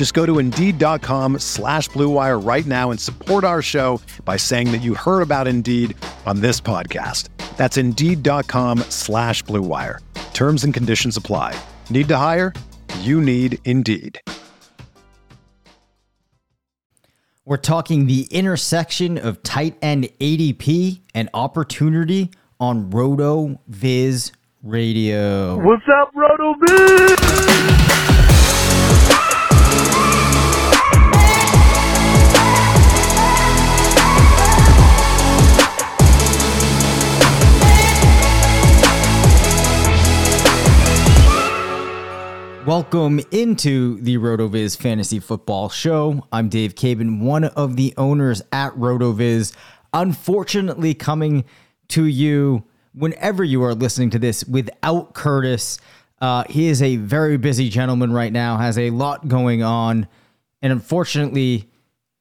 Just go to Indeed.com slash BlueWire right now and support our show by saying that you heard about Indeed on this podcast. That's Indeed.com slash BlueWire. Terms and conditions apply. Need to hire? You need Indeed. We're talking the intersection of tight end ADP and opportunity on RotoViz Radio. What's up, Roto Viz? Welcome into the RotoViz Fantasy Football Show. I'm Dave Caban, one of the owners at RotoViz. Unfortunately, coming to you whenever you are listening to this without Curtis. Uh, he is a very busy gentleman right now, has a lot going on, and unfortunately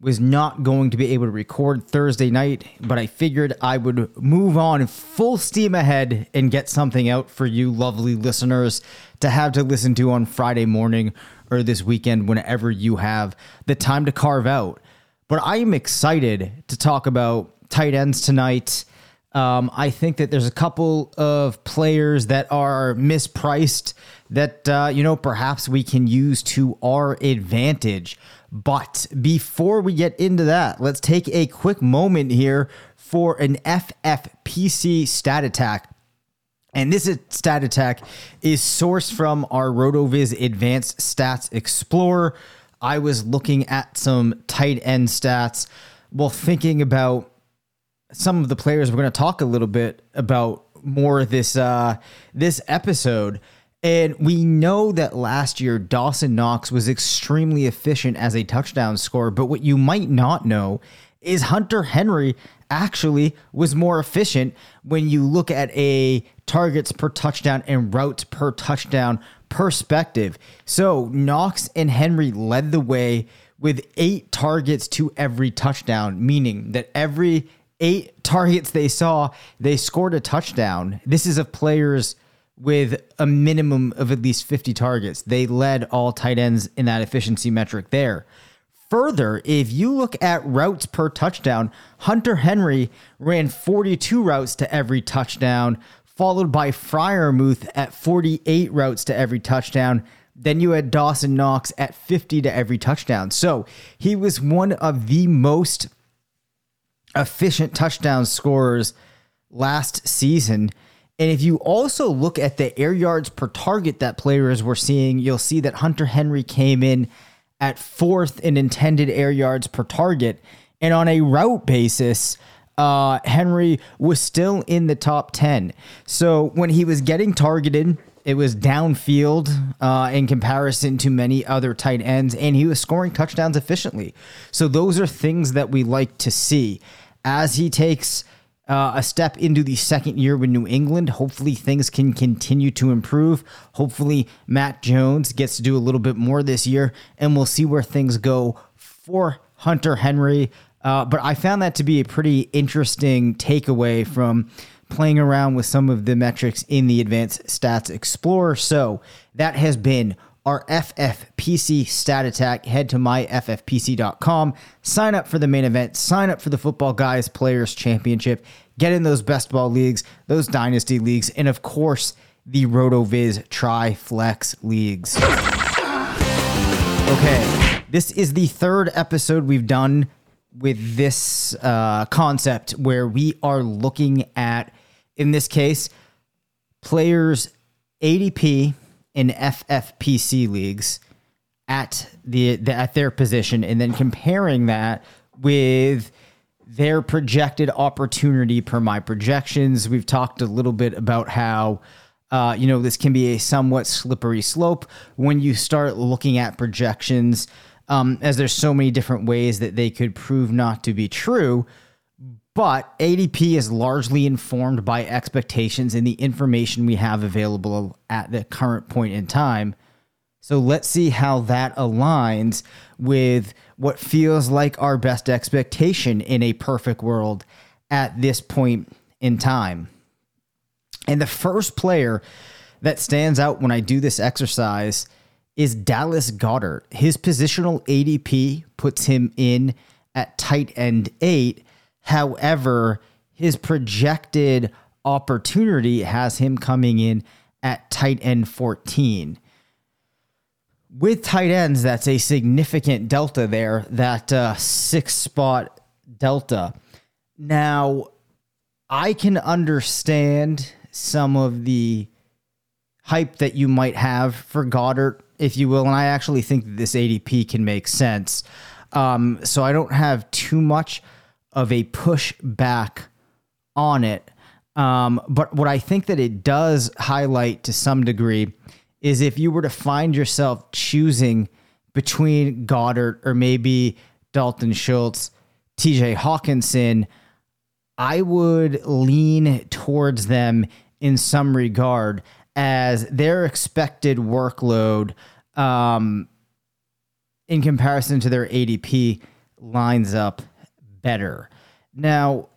was not going to be able to record Thursday night, but I figured I would move on full steam ahead and get something out for you lovely listeners to have to listen to on Friday morning or this weekend whenever you have the time to carve out. But I am excited to talk about tight ends tonight. Um, I think that there's a couple of players that are mispriced that, uh, you know, perhaps we can use to our advantage. But before we get into that, let's take a quick moment here for an FFPC stat attack. And this stat attack is sourced from our RotoViz Advanced Stats Explorer. I was looking at some tight end stats while thinking about some of the players we're going to talk a little bit about more this uh, this episode. And we know that last year Dawson Knox was extremely efficient as a touchdown scorer, but what you might not know is Hunter Henry actually was more efficient when you look at a targets per touchdown and routes per touchdown perspective. So Knox and Henry led the way with eight targets to every touchdown, meaning that every eight targets they saw, they scored a touchdown. This is of players with a minimum of at least 50 targets. They led all tight ends in that efficiency metric there. Further, if you look at routes per touchdown, Hunter Henry ran 42 routes to every touchdown, followed by Freiermuth at 48 routes to every touchdown. Then you had Dawson Knox at 50 to every touchdown. So he was one of the most efficient touchdown scorers last season. And if you also look at the air yards per target that players were seeing, you'll see that Hunter Henry came in at fourth in intended air yards per target. And on a route basis, uh, Henry was still in the top 10. So when he was getting targeted, it was downfield uh, in comparison to many other tight ends, and he was scoring touchdowns efficiently. So those are things that we like to see. As he takes uh, a step into the second year with New England. Hopefully, things can continue to improve. Hopefully, Mac Jones gets to do a little bit more this year, and we'll see where things go for Hunter Henry. Uh, but I found that to be a pretty interesting takeaway from playing around with some of the metrics in the Advanced Stats Explorer. So that has been our FFPC stat attack. Head to myffpc.com, sign up for the main event, sign up for the Football Guys Players Championship, get in those best ball leagues, those dynasty leagues, and of course, the RotoViz Tri Flex leagues. Okay, this is the third episode we've done with this uh, concept where we are looking at in this case, players ADP in FFPC leagues at the, the at their position, and then comparing that with their projected opportunity per my projections. We've talked a little bit about how uh, you know this can be a somewhat slippery slope when you start looking at projections, um, as there's so many different ways that they could prove not to be true. But ADP is largely informed by expectations and the information we have available at the current point in time. So let's see how that aligns with what feels like our best expectation in a perfect world at this point in time. And the first player that stands out when I do this exercise is Dallas Goedert. His positional ADP puts him in at tight end eight. However, his projected opportunity has him coming in at tight end 14 with tight ends, that's a significant delta there, that uh, six spot delta. Now, I can understand some of the hype that you might have for Goedert, if you will, and I actually think that this ADP can make sense. Um, so I don't have too much of a push back on it. Um, but what I think that it does highlight to some degree is if you were to find yourself choosing between Goedert or maybe Dalton Schultz, TJ Hockenson, I would lean towards them in some regard as their expected workload um, in comparison to their ADP lines up better. Now,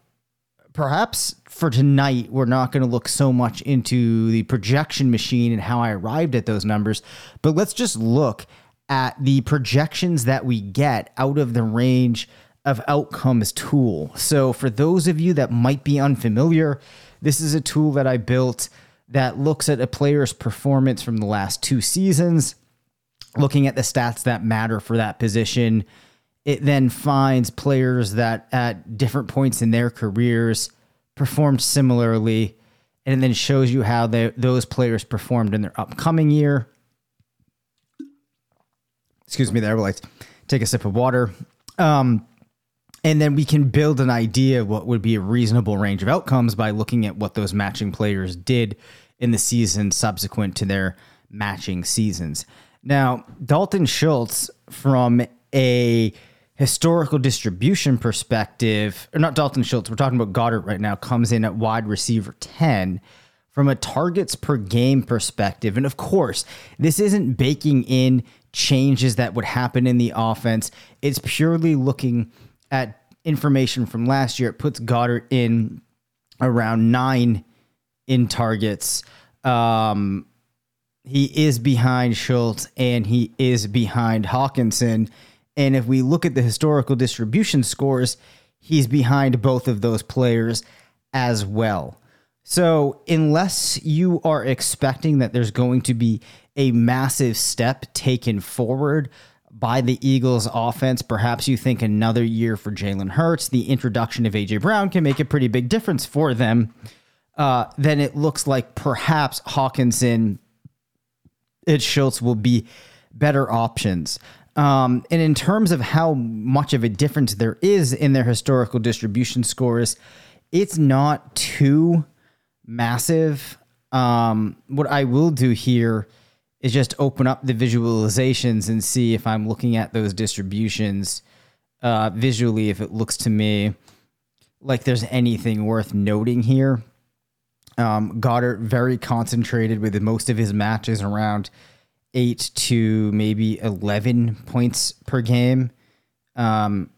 perhaps for tonight, we're not going to look so much into the projection machine and how I arrived at those numbers, but let's just look at the projections that we get out of the range of outcomes tool. So, for those of you that might be unfamiliar, this is a tool that I built that looks at a player's performance from the last two seasons, looking at the stats that matter for that position it then finds players that at different points in their careers performed similarly and then shows you how they, those players performed in their upcoming year. Excuse me, there. We'll like take a sip of water. Um, and then we can build an idea of what would be a reasonable range of outcomes by looking at what those matching players did in the season subsequent to their matching seasons. Now, Dalton Schultz, from a historical distribution perspective, or not Dalton Schultz, we're talking about Goedert right now, comes in at wide receiver 10 from a targets per game perspective. And of course, this isn't baking in changes that would happen in the offense. It's purely looking at information from last year. It puts Goedert in around nine in targets. Um, he is behind Schultz and he is behind Hockenson. And if we look at the historical distribution scores, he's behind both of those players as well. So, unless you are expecting that there's going to be a massive step taken forward by the Eagles offense, perhaps you think another year for Jalen Hurts, the introduction of A.J. Brown can make a pretty big difference for them, uh, then it looks like perhaps Hockenson and Schultz will be better options. Um, and in terms of how much of a difference there is in their historical distribution scores, it's not too massive. Um, what I will do here is just open up the visualizations and see if I'm looking at those distributions uh, visually, if it looks to me like there's anything worth noting here. Um, Goedert very concentrated with most of his matches around eight to maybe 11 points per game. Um,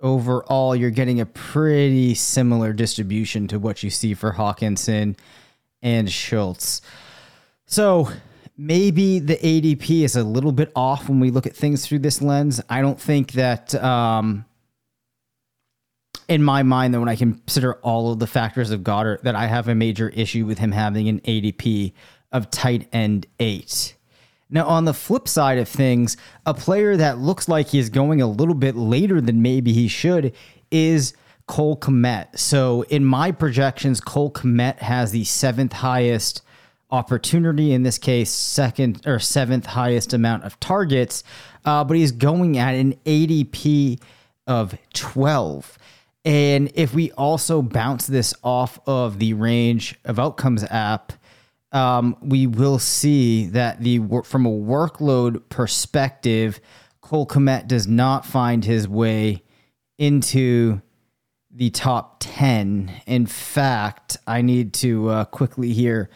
overall, you're getting a pretty similar distribution to what you see for Hockenson and Schultz. So maybe the ADP is a little bit off when we look at things through this lens. I don't think that, um, in my mind, that when I consider all of the factors of Goedert, that I have a major issue with him having an ADP of tight end eight. Now, on the flip side of things, a player that looks like he's going a little bit later than maybe he should is Cole Kmet. So in my projections, Cole Kmet has the seventh highest opportunity. In this case, second or seventh highest amount of targets, uh, but he's going at an ADP of 12. And if we also bounce this off of the range of outcomes app, um, we will see that the from a workload perspective, Cole Kmet does not find his way into the top 10. In fact, I need to uh, quickly here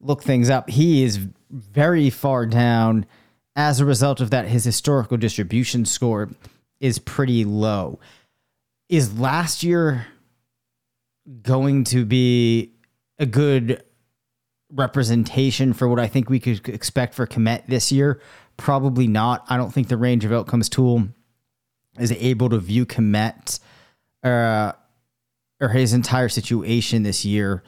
look things up. He is very far down. As a result of that, his historical distribution score is pretty low. Is last year going to be a good representation for what I think we could expect for Kmet this year? Probably not. I don't think the range of outcomes tool is able to view Kmet uh, or his entire situation this year.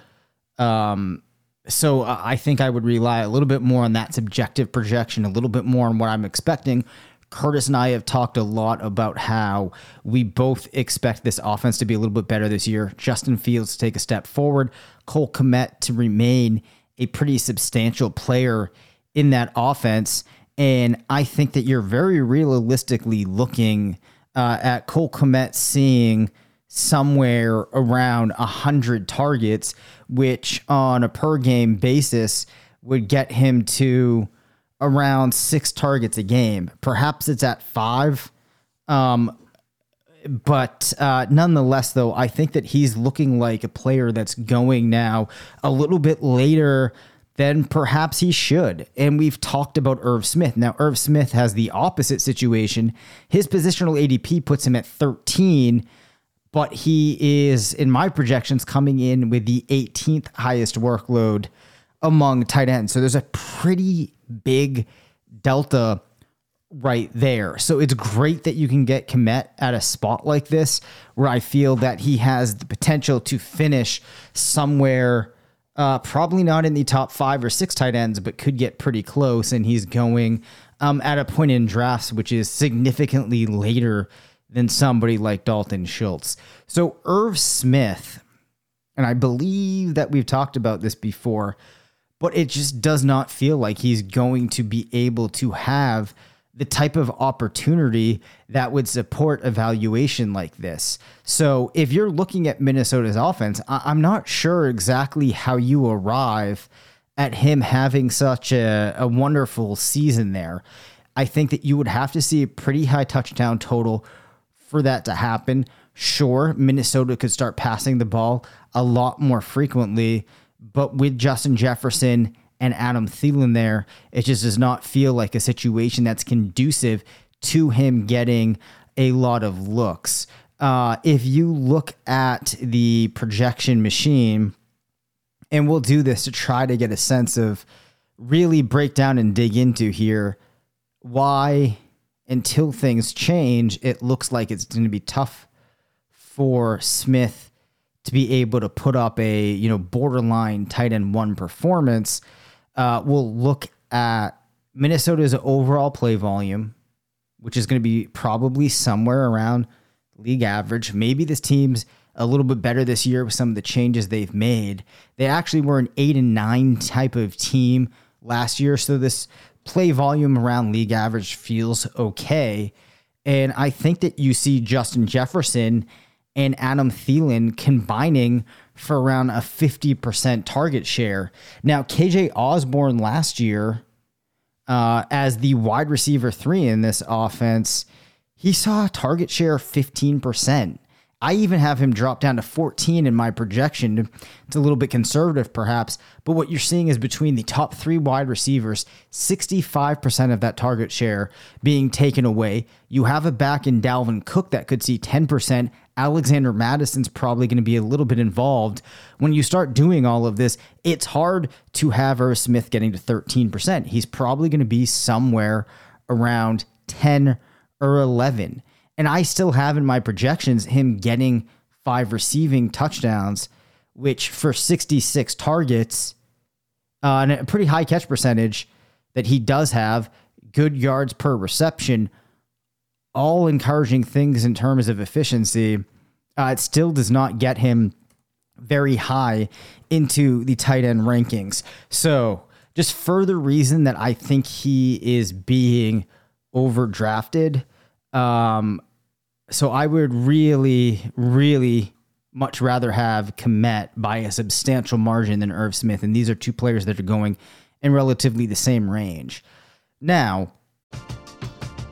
Um, so I think I would rely a little bit more on that subjective projection, a little bit more on what I'm expecting. Curtis and I have talked a lot about how we both expect this offense to be a little bit better this year. Justin Fields to take a step forward, Cole Kmet to remain a pretty substantial player in that offense. And I think that you're very realistically looking uh, at Cole Kmet seeing somewhere around 100 targets, which on a per game basis would get him to around six targets a game. Perhaps it's at five. Um, but uh, nonetheless, though, I think that he's looking like a player that's going now a little bit later than perhaps he should. And we've talked about Irv Smith. Now, Irv Smith has the opposite situation. His positional ADP puts him at 13 but he is, in my projections, coming in with the 18th highest workload among tight ends. So there's a pretty big delta right there. So it's great that you can get Kmet at a spot like this where I feel that he has the potential to finish somewhere. Uh, probably not in the top five or six tight ends, but could get pretty close. And he's going um, at a point in drafts which is significantly later than somebody like Dalton Schultz. So Irv Smith, and I believe that we've talked about this before, but it just does not feel like he's going to be able to have the type of opportunity that would support evaluation like this. So if you're looking at Minnesota's offense, I- am not sure exactly how you arrive at him having such a, a wonderful season there. I think that you would have to see a pretty high touchdown total for that to happen. Sure, Minnesota could start passing the ball a lot more frequently, but with Justin Jefferson and Adam Thielen there, it just does not feel like a situation that's conducive to him getting a lot of looks. Uh, if you look at the projection machine, and we'll do this to try to get a sense of really break down and dig into here why until things change, it looks like it's going to be tough for Smith to be able to put up a you know borderline tight end one performance. Uh, we'll look at Minnesota's overall play volume, which is going to be probably somewhere around league average. Maybe this team's a little bit better this year with some of the changes they've made. They actually were an eight and nine type of team last year, so this play volume around league average feels okay. And I think that you see Justin Jefferson and Adam Thielen combining for around a 50% target share. Now, KJ Osborne last year, uh, as the wide receiver three in this offense, he saw a target share of 15%. I even have him drop down to 14 in my projection. It's a little bit conservative, perhaps, but what you're seeing is between the top three wide receivers, 65% of that target share being taken away. You have a back in Dalvin Cook that could see 10%. Alexander Mattison's probably going to be a little bit involved. When you start doing all of this, it's hard to have Irv Smith getting to 13%. He's probably going to be somewhere around 10 or 11. And I still have in my projections him getting five receiving touchdowns, which for 66 targets uh, and a pretty high catch percentage that he does have, good yards per reception, all encouraging things in terms of efficiency. uh, it still does not get him very high into the tight end rankings. So, just further reason that I think he is being overdrafted. Um, so I would really, really much rather have Kmet by a substantial margin than Irv Smith. And these are two players that are going in relatively the same range. Now,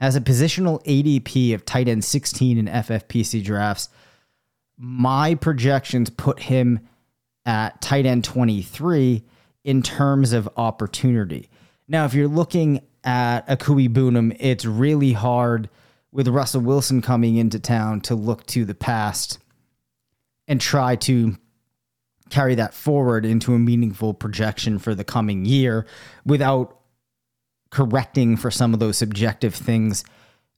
has a positional ADP of tight end 16 in FFPC drafts. My projections put him at tight end 23 in terms of opportunity. Now, if you're looking at Okwuegbunam, it's really hard with Russell Wilson coming into town to look to the past and try to carry that forward into a meaningful projection for the coming year without correcting for some of those subjective things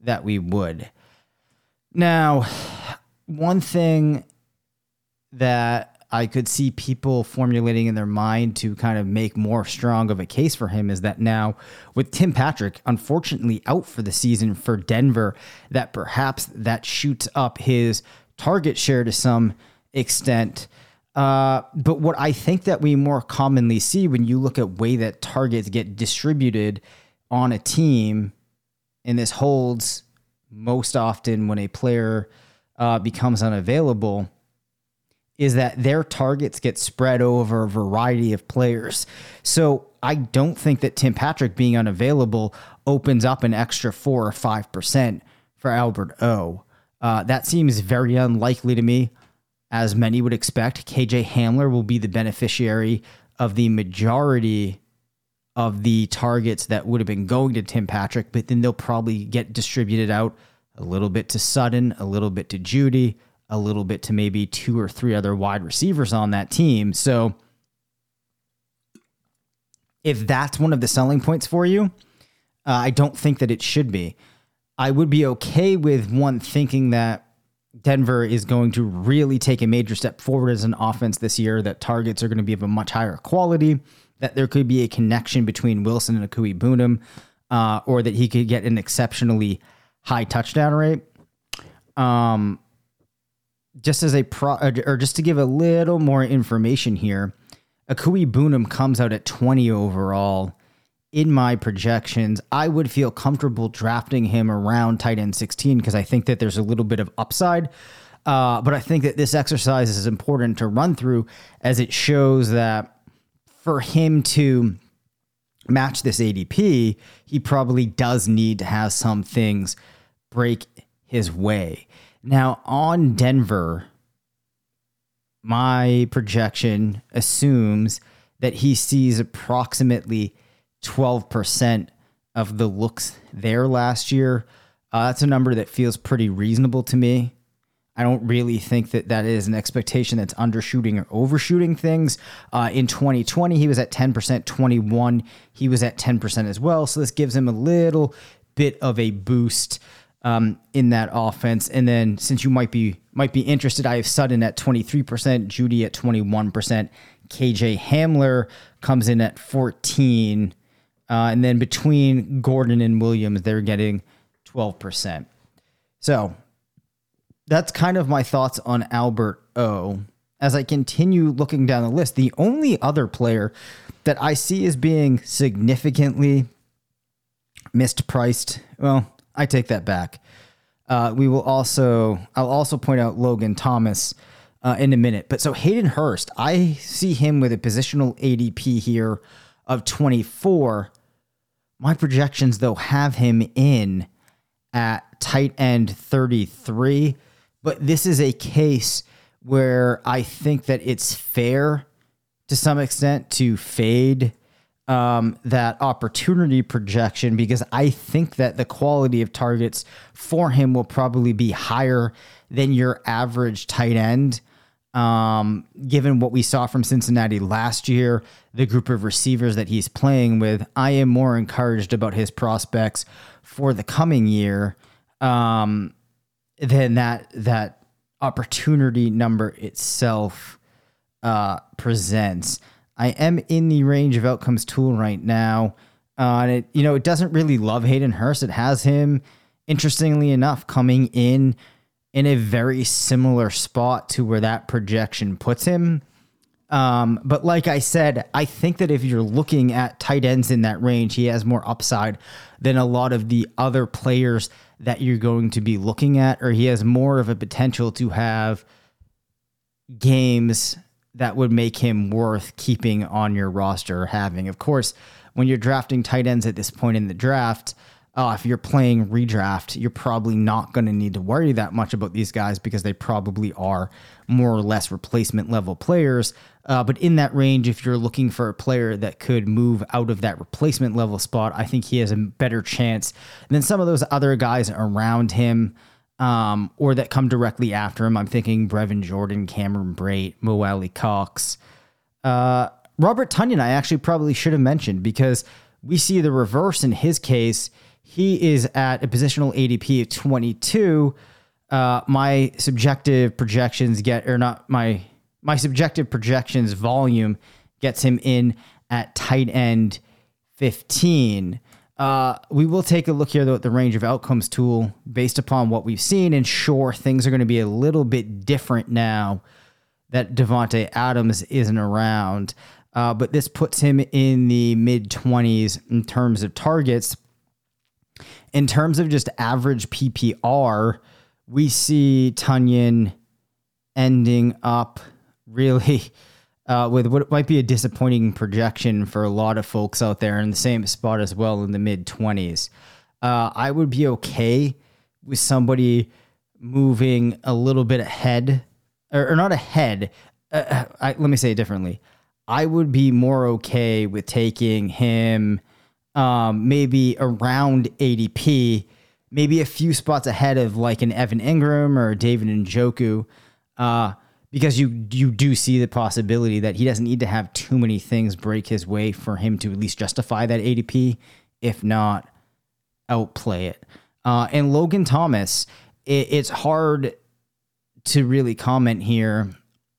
that we would. Now, one thing that I could see people formulating in their mind to kind of make more strong of a case for him is that now with Tim Patrick unfortunately out for the season for Denver that perhaps that shoots up his target share to some extent uh, but what I think that we more commonly see when you look at way that targets get distributed on a team, and this holds most often when a player uh, becomes unavailable, is that their targets get spread over a variety of players. So I don't think that Tim Patrick being unavailable opens up an extra four or five percent for Albert O. Uh, that seems very unlikely to me as many would expect, KJ Hamler will be the beneficiary of the majority of the targets that would have been going to Tim Patrick, but then they'll probably get distributed out a little bit to Sutton, a little bit to Jeudy, a little bit to maybe two or three other wide receivers on that team. So if that's one of the selling points for you, uh, I don't think that it should be. I would be okay with one thinking that Denver is going to really take a major step forward as an offense this year, that targets are going to be of a much higher quality, that there could be a connection between Wilson and Okwuegbunam, uh, or that he could get an exceptionally high touchdown rate. Um, just as a pro, or just to give a little more information here, Okwuegbunam comes out at 20 overall in my projections, I would feel comfortable drafting him around tight end 16 because I think that there's a little bit of upside. Uh, but I think that this exercise is important to run through as it shows that for him to match this ADP, he probably does need to have some things break his way. Now, on Denver, my projection assumes that he sees approximately 12% of the looks there last year. Uh, that's a number that feels pretty reasonable to me. I don't really think that that is an expectation that's undershooting or overshooting things. Uh, in 2020, he was at 10%, 21, he was at 10% as well. So this gives him a little bit of a boost um, in that offense. And then since you might be might be interested, I have Sutton at 23%, Jeudy at 21%, KJ Hamler comes in at 14. Uh, and then between Gordon and Williams, they're getting 12%. So that's kind of my thoughts on Albert O. As I continue looking down the list, the only other player that I see as being significantly mispriced, well, I take that back. Uh, we will also, I'll also point out Logan Thomas uh, in a minute. But so Hayden Hurst, I see him with a positional ADP here of 24. My projections, though, have him in at tight end 33. But this is a case where I think that it's fair to some extent to fade um, that opportunity projection because I think that the quality of targets for him will probably be higher than your average tight end. Um, given what we saw from Cincinnati last year, the group of receivers that he's playing with, I am more encouraged about his prospects for the coming year um, than that that opportunity number itself uh, presents. I am in the range of outcomes tool right now. Uh, and it, you know, it doesn't really love Hayden Hurst. It has him, interestingly enough, coming in in a very similar spot to where that projection puts him. Um, but like I said, I think that if you're looking at tight ends in that range, he has more upside than a lot of the other players that you're going to be looking at, or he has more of a potential to have games that would make him worth keeping on your roster or having. Of course, when you're drafting tight ends at this point in the draft, uh, if you're playing redraft, you're probably not going to need to worry that much about these guys because they probably are more or less replacement level players. Uh, but in that range, if you're looking for a player that could move out of that replacement level spot, I think he has a better chance than some of those other guys around him um, or that come directly after him. I'm thinking Brevin Jordan, Cameron Brate, Mo Alie-Cox. Uh, Robert Tonyan, I actually probably should have mentioned because we see the reverse in his case. He is at a positional ADP of 22. Uh, my subjective projections get, or not my my subjective projections volume gets him in at tight end 15. Uh, we will take a look here though at the range of outcomes tool based upon what we've seen, and sure, things are going to be a little bit different now that Davante Adams isn't around. Uh, but this puts him in the mid 20s in terms of targets. In terms of just average PPR, we see Tonyan ending up really uh, with what might be a disappointing projection for a lot of folks out there in the same spot as well in the mid 20s. Uh, I would be okay with somebody moving a little bit ahead, or, or not ahead. Uh, uh I, let me say it differently. I would be more okay with taking him um, maybe around ADP, maybe a few spots ahead of like an Evan Engram or David Njoku. Uh, because you you do see the possibility that he doesn't need to have too many things break his way for him to at least justify that ADP, if not outplay it. Uh, and Logan Thomas, it, it's hard to really comment here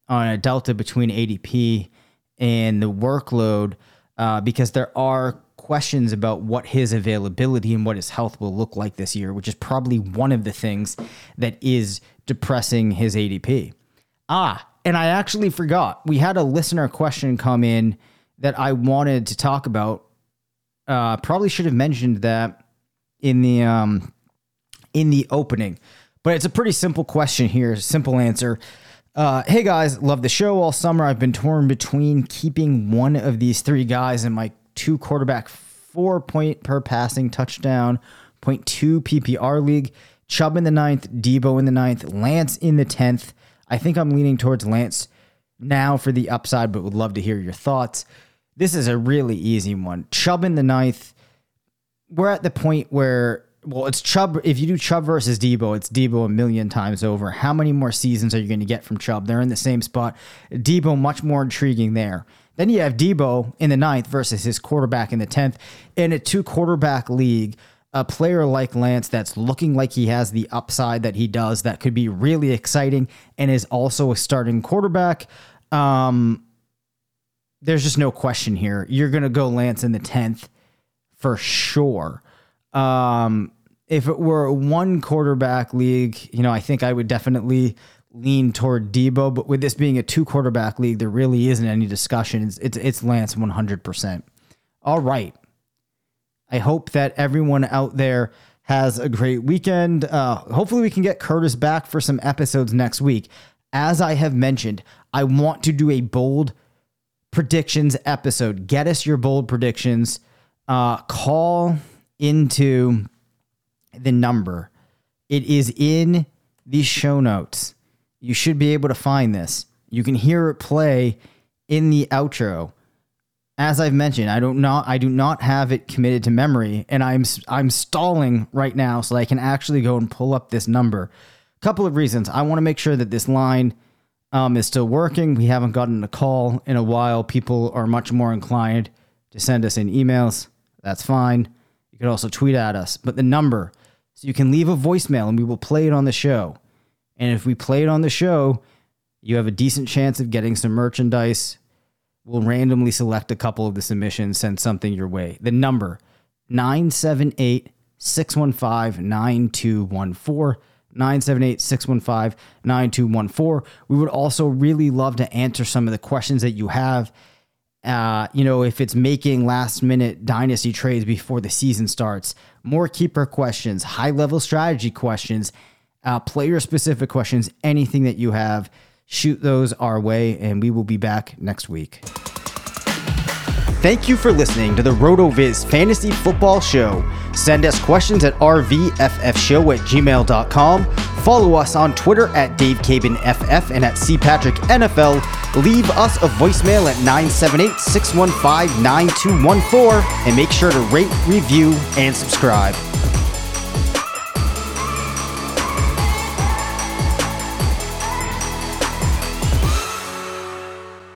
on a delta between ADP and the workload uh, because there are questions about what his availability and what his health will look like this year, which is probably one of the things that is depressing his ADP. Ah, and I actually forgot. We had a listener question come in that I wanted to talk about Uh, probably should have mentioned that in the um, in the opening, but it's a pretty simple question here. Simple answer. Uh, hey guys, love the show all summer. I've been torn between keeping one of these three guys in my two quarterback, four point per passing touchdown, 0.2 PPR league. Chubb in the ninth, Debo in the ninth, Lance in the tenth. I think I'm leaning towards Lance now for the upside, but would love to hear your thoughts. This is a really easy one. Chubb in the ninth. We're at the point where, well, it's Chubb. If you do Chubb versus Debo, it's Debo a million times over. How many more seasons are you going to get from Chubb? They're in the same spot. Debo, much more intriguing there. Then you have Debo in the ninth versus his quarterback in the 10th. In a two quarterback league, a player like Lance that's looking like he has the upside that he does that could be really exciting and is also a starting quarterback. Um, there's just no question here. You're going to go Lance in the 10th for sure. Um, if it were one quarterback league, you know, I think I would definitely lean toward Debo, but with this being a two quarterback league, there really isn't any discussion. It's, it's, it's Lance 100%. All right. I hope that everyone out there has a great weekend. Uh, hopefully, we can get Curtis back for some episodes next week. As I have mentioned, I want to do a bold predictions episode. Get us your bold predictions. Uh, call into the number. It is in the show notes. You should be able to find this. You can hear it play in the outro. As I've mentioned, I don't not I do not have it committed to memory, and I'm I'm stalling right now so I can actually go and pull up this number. Couple of reasons. I want to make sure that this line um, is still working. We haven't gotten a call in a while. People are much more inclined to send us in emails. That's fine. You can also tweet at us. But the number, so you can leave a voicemail and we will play it on the show. And if we play it on the show, you have a decent chance of getting some merchandise. We'll randomly select a couple of the submissions, send something your way. The number 978 615 9214. 978 615 9214. We would also really love to answer some of the questions that you have. Uh, you know, if it's making last minute dynasty trades before the season starts, more keeper questions, high level strategy questions, uh, player specific questions, anything that you have, shoot those our way, and we will be back next week. Thank you for listening to the RotoViz Fantasy Football Show. Send us questions at rvffshow at gmail.com. Follow us on Twitter at DaveCabanFF and at CPatrickNFL. Leave us a voicemail at 978 615 9214 and make sure to rate, review, and subscribe.